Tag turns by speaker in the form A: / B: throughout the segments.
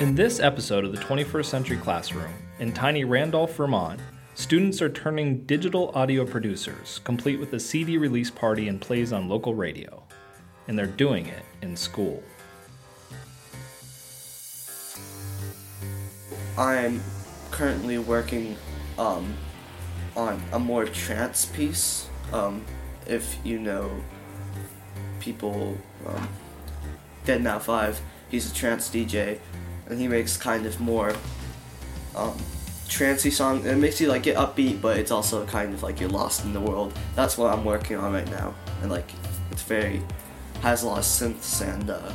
A: In this episode of the 21st Century Classroom, in tiny Randolph, Vermont, students are turning digital audio producers, complete with a CD release party and plays on local radio. And they're doing it in school.
B: I'm currently working um, on a more trance piece. Um, if you know people, um, Deadmau5, he's a trance DJ and he makes kind of more um, trancy song. It makes you like get upbeat, but it's also kind of like you're lost in the world. That's what I'm working on right now, and like it's very has a lot of synths and uh,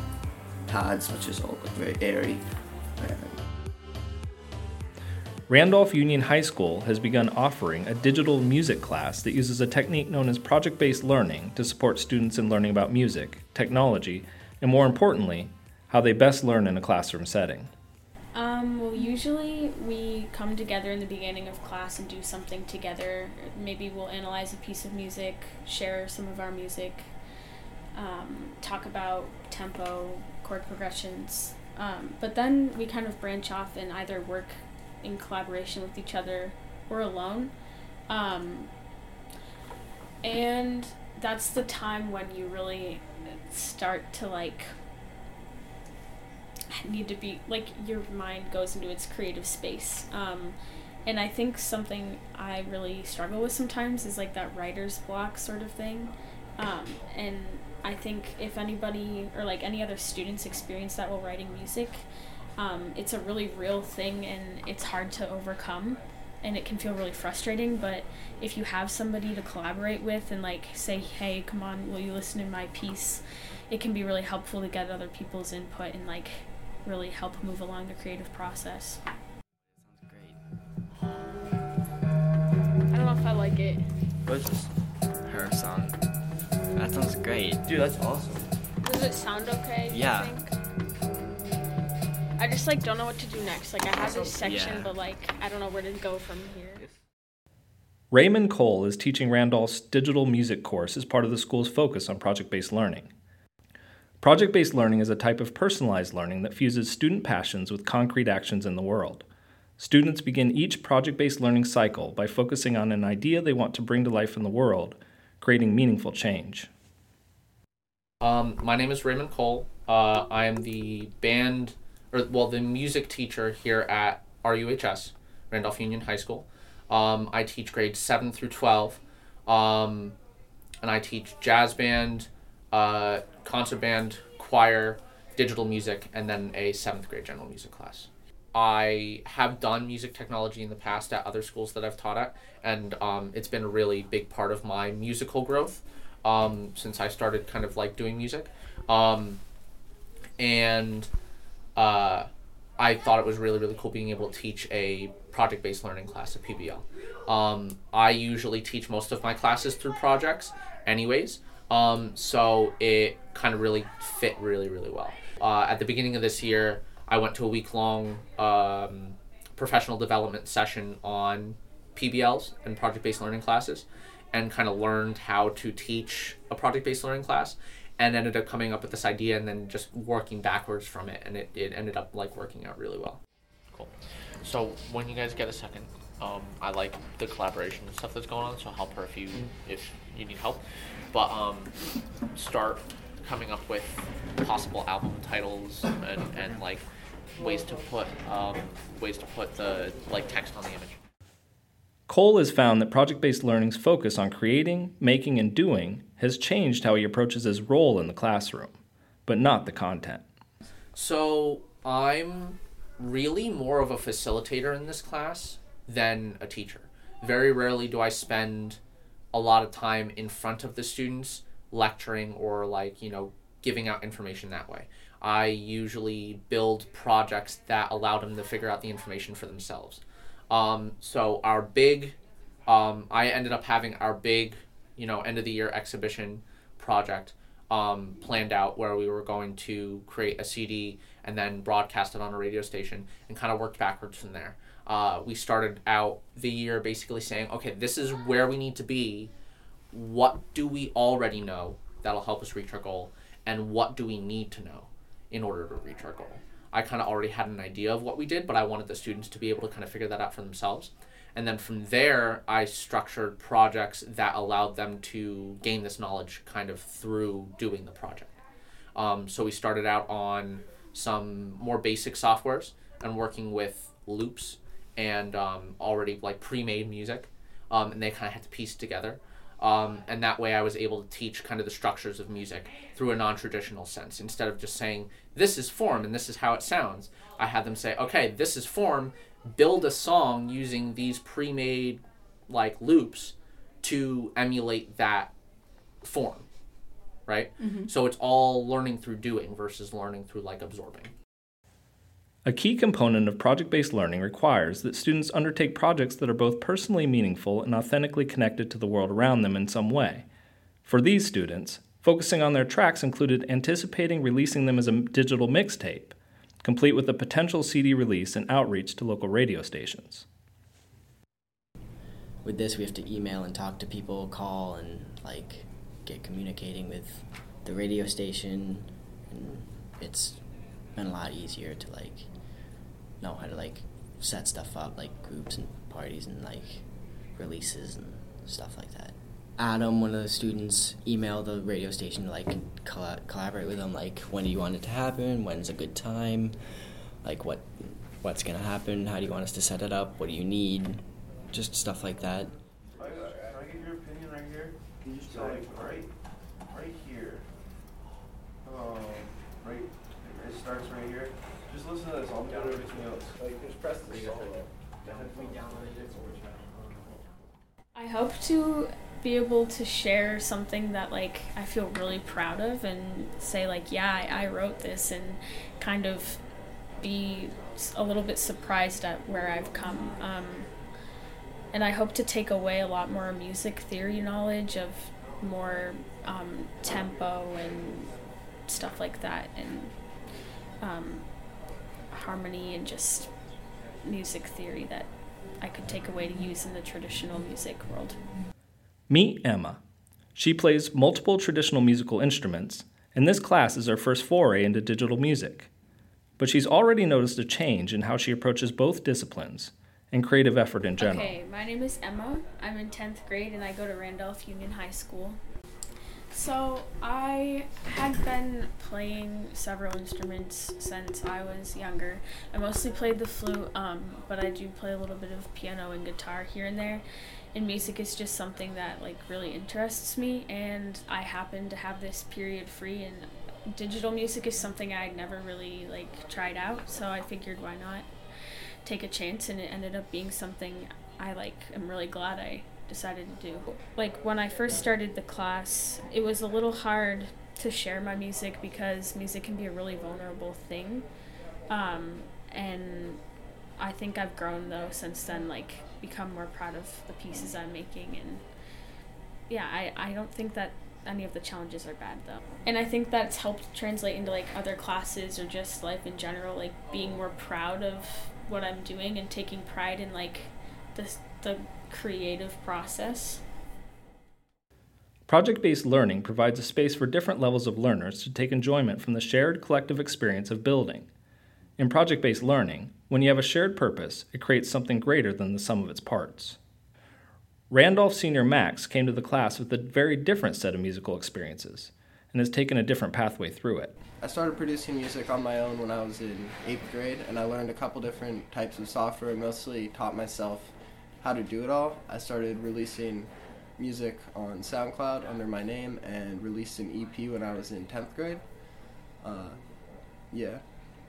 B: pads, which is all like very airy. And
A: Randolph Union High School has begun offering a digital music class that uses a technique known as project based learning to support students in learning about music, technology, and more importantly, how they best learn in a classroom setting.
C: Um, well, usually we come together in the beginning of class and do something together. Maybe we'll analyze a piece of music, share some of our music, um, talk about tempo, chord progressions. Um, but then we kind of branch off and either work in collaboration with each other or alone. Um, and that's the time when you really start to like need to be like your mind goes into its creative space. Um, and i think something i really struggle with sometimes is like that writer's block sort of thing. Um, and i think if anybody or like any other students experience that while writing music um, it's a really real thing and it's hard to overcome and it can feel really frustrating but if you have somebody to collaborate with and like say hey come on will you listen to my piece it can be really helpful to get other people's input and like really help move along the creative process.
D: Sounds great. I
C: don't know if I like it.
B: What's this?
D: Her song. That sounds great.
B: Dude, that's awesome.
C: Does it sound okay?
D: Yeah.
C: I just like don't know what to do next. Like I have this section,
D: yeah.
C: but like I don't know where to go from here.
A: Raymond Cole is teaching Randolph's digital music course as part of the school's focus on project based learning. Project based learning is a type of personalized learning that fuses student passions with concrete actions in the world. Students begin each project based learning cycle by focusing on an idea they want to bring to life in the world, creating meaningful change.
E: Um, my name is Raymond Cole. Uh, I am the band, or well, the music teacher here at RUHS, Randolph Union High School. Um, I teach grades 7 through 12, um, and I teach jazz band, uh, concert band, choir, digital music, and then a seventh grade general music class. I have done music technology in the past at other schools that I've taught at, and um, it's been a really big part of my musical growth um, since I started kind of like doing music. Um, and uh, I thought it was really, really cool being able to teach a project based learning class at PBL. Um, I usually teach most of my classes through projects, anyways. Um, so it kind of really fit really, really well. Uh, at the beginning of this year, I went to a week long um, professional development session on PBLs and project based learning classes and kind of learned how to teach a project based learning class and ended up coming up with this idea and then just working backwards from it and it, it ended up like working out really well. Cool. So when you guys get a second, um, I like the collaboration and stuff that's going on, so help her if you if you need help but um, start coming up with possible album titles and, and like ways to put um, ways to put the like text on the image.
A: Cole has found that project based learning's focus on creating, making, and doing has changed how he approaches his role in the classroom, but not the content.
E: So I'm really more of a facilitator in this class than a teacher. Very rarely do I spend a lot of time in front of the students lecturing or like you know giving out information that way i usually build projects that allow them to figure out the information for themselves um, so our big um, i ended up having our big you know end of the year exhibition project um, planned out where we were going to create a cd and then broadcast it on a radio station and kind of worked backwards from there uh, we started out the year basically saying, okay, this is where we need to be. What do we already know that'll help us reach our goal? and what do we need to know in order to reach our goal. I kind of already had an idea of what we did, but I wanted the students to be able to kind of figure that out for themselves. And then from there, I structured projects that allowed them to gain this knowledge kind of through doing the project. Um, so we started out on some more basic softwares and working with loops and um, already like pre-made music, um, and they kind of had to piece together. Um, and that way, I was able to teach kind of the structures of music through a non-traditional sense. Instead of just saying this is form and this is how it sounds, I had them say, okay, this is form. Build a song using these pre-made like loops to emulate that form right? Mm-hmm. So it's all learning through doing versus learning through like absorbing.
A: A key component of project based learning requires that students undertake projects that are both personally meaningful and authentically connected to the world around them in some way. For these students, focusing on their tracks included anticipating releasing them as a digital mixtape, complete with a potential CD release and outreach to local radio stations.
F: With this, we have to email and talk to people, call, and like get communicating with the radio station, and it's been a lot easier to like know how to like set stuff up, like groups and parties and like releases and stuff like that. Adam, one of the students, emailed the radio station to like coll- collaborate with them. Like, when do you want it to happen? When's a good time? Like, what what's gonna happen? How do you want us to set it up? What do you need? Just stuff like that.
G: Can I get your opinion right here? So like right, right here. Um, right, it starts right here. Just listen to this. I'll do everything else. Like just press the solo.
C: I hope to be able to share something that like I feel really proud of and say like yeah I, I wrote this and kind of be a little bit surprised at where I've come. Um, and I hope to take away a lot more music theory knowledge of more um, tempo and stuff like that, and um, harmony and just music theory that I could take away to use in the traditional music world.
A: Meet Emma. She plays multiple traditional musical instruments, and this class is her first foray into digital music. But she's already noticed a change in how she approaches both disciplines and creative effort in general.
C: Okay, my name is Emma. I'm in 10th grade and I go to Randolph Union High School. So, I had been playing several instruments since I was younger. I mostly played the flute, um, but I do play a little bit of piano and guitar here and there. And music is just something that like really interests me, and I happen to have this period free, and digital music is something I'd never really like tried out. So I figured, why not? take a chance and it ended up being something I like I'm really glad I decided to do. Like when I first started the class, it was a little hard to share my music because music can be a really vulnerable thing. Um, and I think I've grown though since then, like become more proud of the pieces I'm making and yeah, I, I don't think that any of the challenges are bad though. And I think that's helped translate into like other classes or just life in general, like being more proud of what I'm doing and taking pride in like the the creative process.
A: Project based learning provides a space for different levels of learners to take enjoyment from the shared collective experience of building. In project based learning, when you have a shared purpose, it creates something greater than the sum of its parts. Randolph Senior Max came to the class with a very different set of musical experiences and has taken a different pathway through it.
H: I started producing music on my own when I was in eighth grade, and I learned a couple different types of software. Mostly taught myself how to do it all. I started releasing music on SoundCloud under my name and released an EP when I was in tenth grade. Uh, yeah,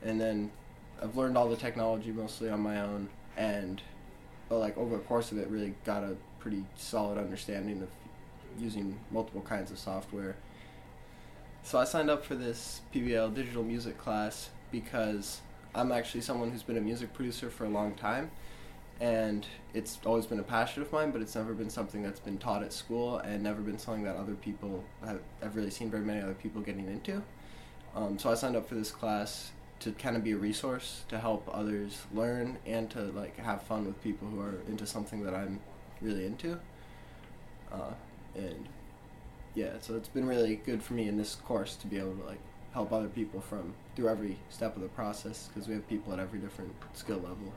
H: and then I've learned all the technology mostly on my own, and like over the course of it, really got a pretty solid understanding of using multiple kinds of software so I signed up for this PBL digital music class because I'm actually someone who's been a music producer for a long time. And it's always been a passion of mine, but it's never been something that's been taught at school and never been something that other people have, I've really seen very many other people getting into. Um, so I signed up for this class to kind of be a resource to help others learn and to like have fun with people who are into something that I'm really into. Uh, and yeah, so it's been really good for me in this course to be able to like help other people from through every step of the process because we have people at every different skill level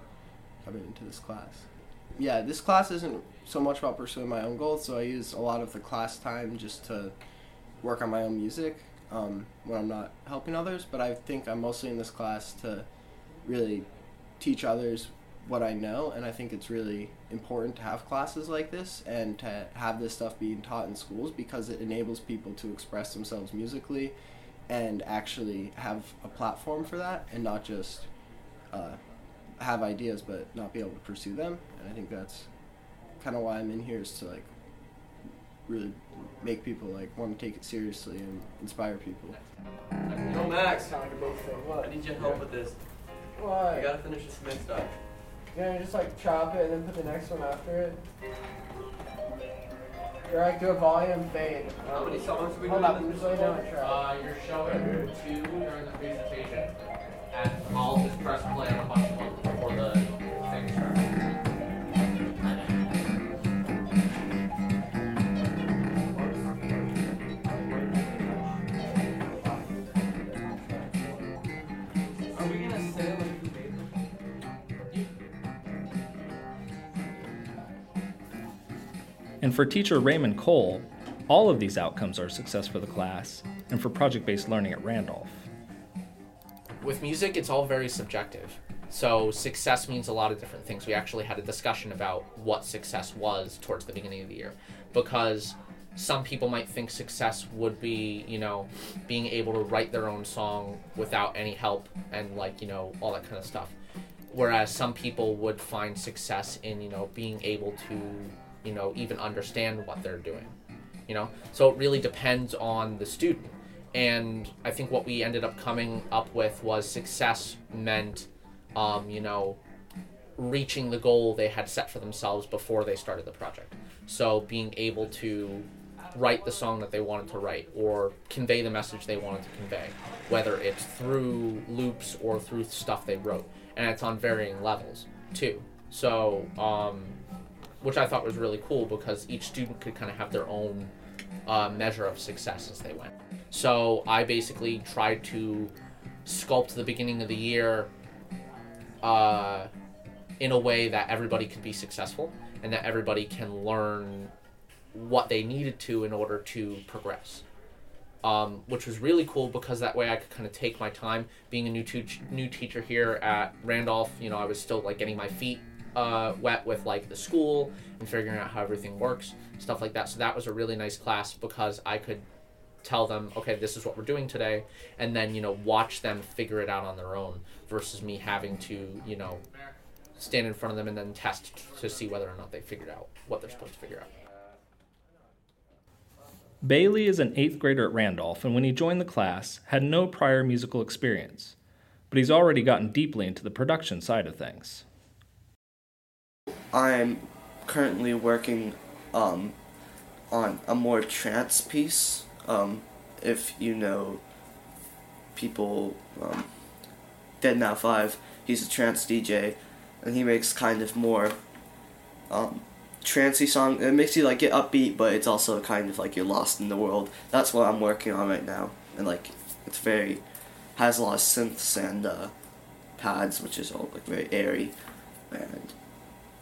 H: coming into this class. Yeah, this class isn't so much about pursuing my own goals, so I use a lot of the class time just to work on my own music um, when I'm not helping others. But I think I'm mostly in this class to really teach others what I know, and I think it's really important to have classes like this and to have this stuff being taught in schools because it enables people to express themselves musically and actually have a platform for that and not just uh, have ideas but not be able to pursue them. And I think that's kind of why I'm in here is to like really make people like want to take it seriously and inspire people.
I: Yo, Max. I need your help with this.
J: Why?
I: I gotta finish this mixtape.
J: You know, just like chop it and then put the next one after it. Or like do a volume fade.
I: How many songs are we doing?
J: Hold
I: up,
J: I'm just laying down a track.
E: Uh, you're showing two during the presentation, and I'll just press play on a before the thing starts.
A: And for teacher Raymond Cole, all of these outcomes are a success for the class and for project based learning at Randolph.
E: With music, it's all very subjective. So success means a lot of different things. We actually had a discussion about what success was towards the beginning of the year because some people might think success would be, you know, being able to write their own song without any help and like, you know, all that kind of stuff. Whereas some people would find success in, you know, being able to, you know, even understand what they're doing. You know? So it really depends on the student and I think what we ended up coming up with was success meant, um, you know, reaching the goal they had set for themselves before they started the project. So being able to write the song that they wanted to write or convey the message they wanted to convey, whether it's through loops or through stuff they wrote, and it's on varying levels too. So, um, which I thought was really cool because each student could kind of have their own uh, measure of success as they went. So I basically tried to sculpt the beginning of the year uh, in a way that everybody could be successful and that everybody can learn what they needed to in order to progress. Um, which was really cool because that way I could kind of take my time. Being a new teach new teacher here at Randolph, you know, I was still like getting my feet uh, wet with like the school and figuring out how everything works, stuff like that. So that was a really nice class because I could tell them, okay, this is what we're doing today, and then you know watch them figure it out on their own versus me having to you know stand in front of them and then test to see whether or not they figured out what they're supposed to figure out.
A: Bailey is an eighth grader at Randolph, and when he joined the class, had no prior musical experience, but he's already gotten deeply into the production side of things.
B: I'm currently working um, on a more trance piece. Um, if you know people, um, Deadmau5, he's a trance DJ, and he makes kind of more um, trancey song. It makes you like get upbeat, but it's also kind of like you're lost in the world. That's what I'm working on right now, and like it's very has a lot of synths and uh, pads, which is all like very airy, and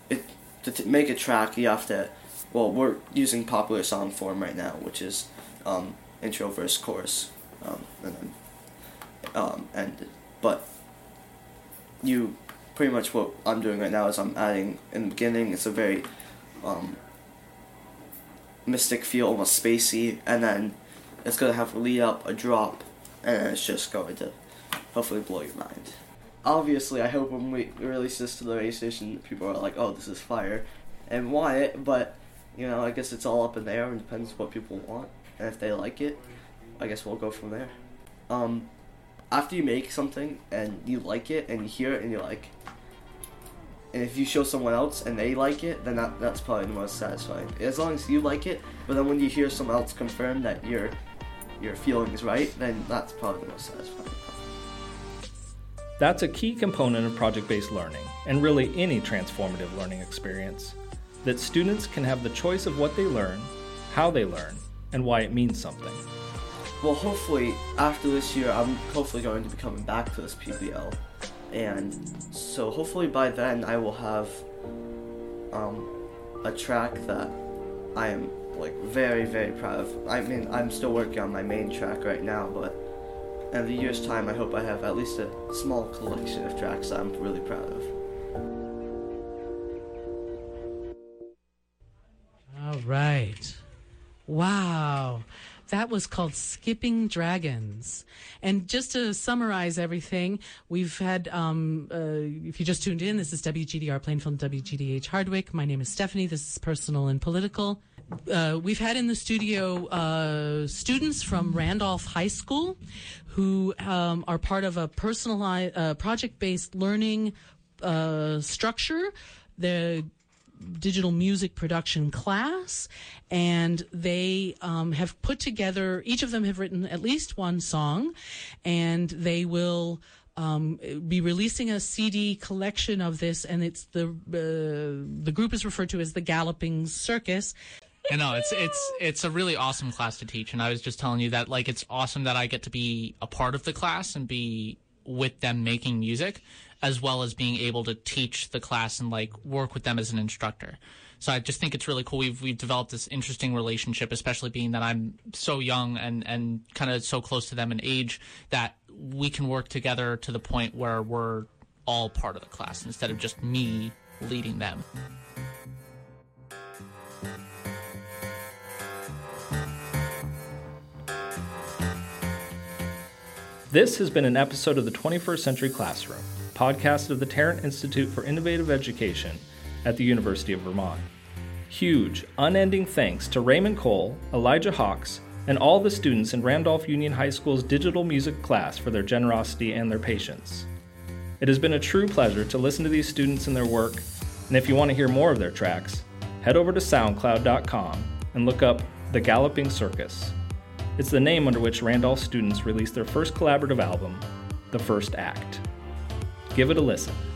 B: it to t- make a track you have to well we're using popular song form right now which is um, intro verse chorus um, and then um, and but you pretty much what I'm doing right now is I'm adding in the beginning it's a very um, mystic feel almost spacey and then it's gonna have a lead up a drop and it's just going to hopefully blow your mind obviously, I hope when we release this to the radio station, people are like, "Oh, this is fire," and want it. But you know, I guess it's all up in the air and depends what people want, and if they like it, I guess we'll go from there. Um, after you make something and you like it and you hear it and you're like, and if you show someone else and they like it, then that that's probably the most satisfying. As long as you like it, but then when you hear someone else confirm that your your feeling is right, then that's probably the most satisfying.
A: That's a key component of project based learning, and really any transformative learning experience, that students can have the choice of what they learn, how they learn, and why it means something.
B: Well, hopefully after this year, I'm hopefully going to be coming back to this PBL, and so hopefully by then I will have um, a track that I am like very very proud of. I mean, I'm still working on my main track right now, but in the year's time, I hope I have at least a small collection of tracks that I'm really proud of.
K: All right. Wow. That was called Skipping Dragons. And just to summarize everything, we've had, um, uh, if you just tuned in, this is WGDR Plainfield WGDH Hardwick. My name is Stephanie. This is Personal and Political. Uh, we've had in the studio uh, students from Randolph High School who um, are part of a personalized, uh, project based learning uh, structure. The digital music production class, and they um, have put together. Each of them have written at least one song, and they will. Um, be releasing a CD collection of this, and it's the uh, the group is referred to as the Galloping Circus.
E: I know it's it's it's a really awesome class to teach, and I was just telling you that like it's awesome that I get to be a part of the class and be with them making music, as well as being able to teach the class and like work with them as an instructor. So I just think it's really cool. We've we've developed this interesting relationship, especially being that I'm so young and and kind of so close to them in age that we can work together to the point where we're all part of the class instead of just me leading them.
A: This has been an episode of the 21st Century Classroom, podcast of the Tarrant Institute for Innovative Education at the University of Vermont. Huge, unending thanks to Raymond Cole, Elijah Hawks, and all the students in Randolph Union High School's digital music class for their generosity and their patience. It has been a true pleasure to listen to these students and their work, and if you want to hear more of their tracks, head over to SoundCloud.com and look up The Galloping Circus. It's the name under which Randolph students released their first collaborative album, The First Act. Give it a listen.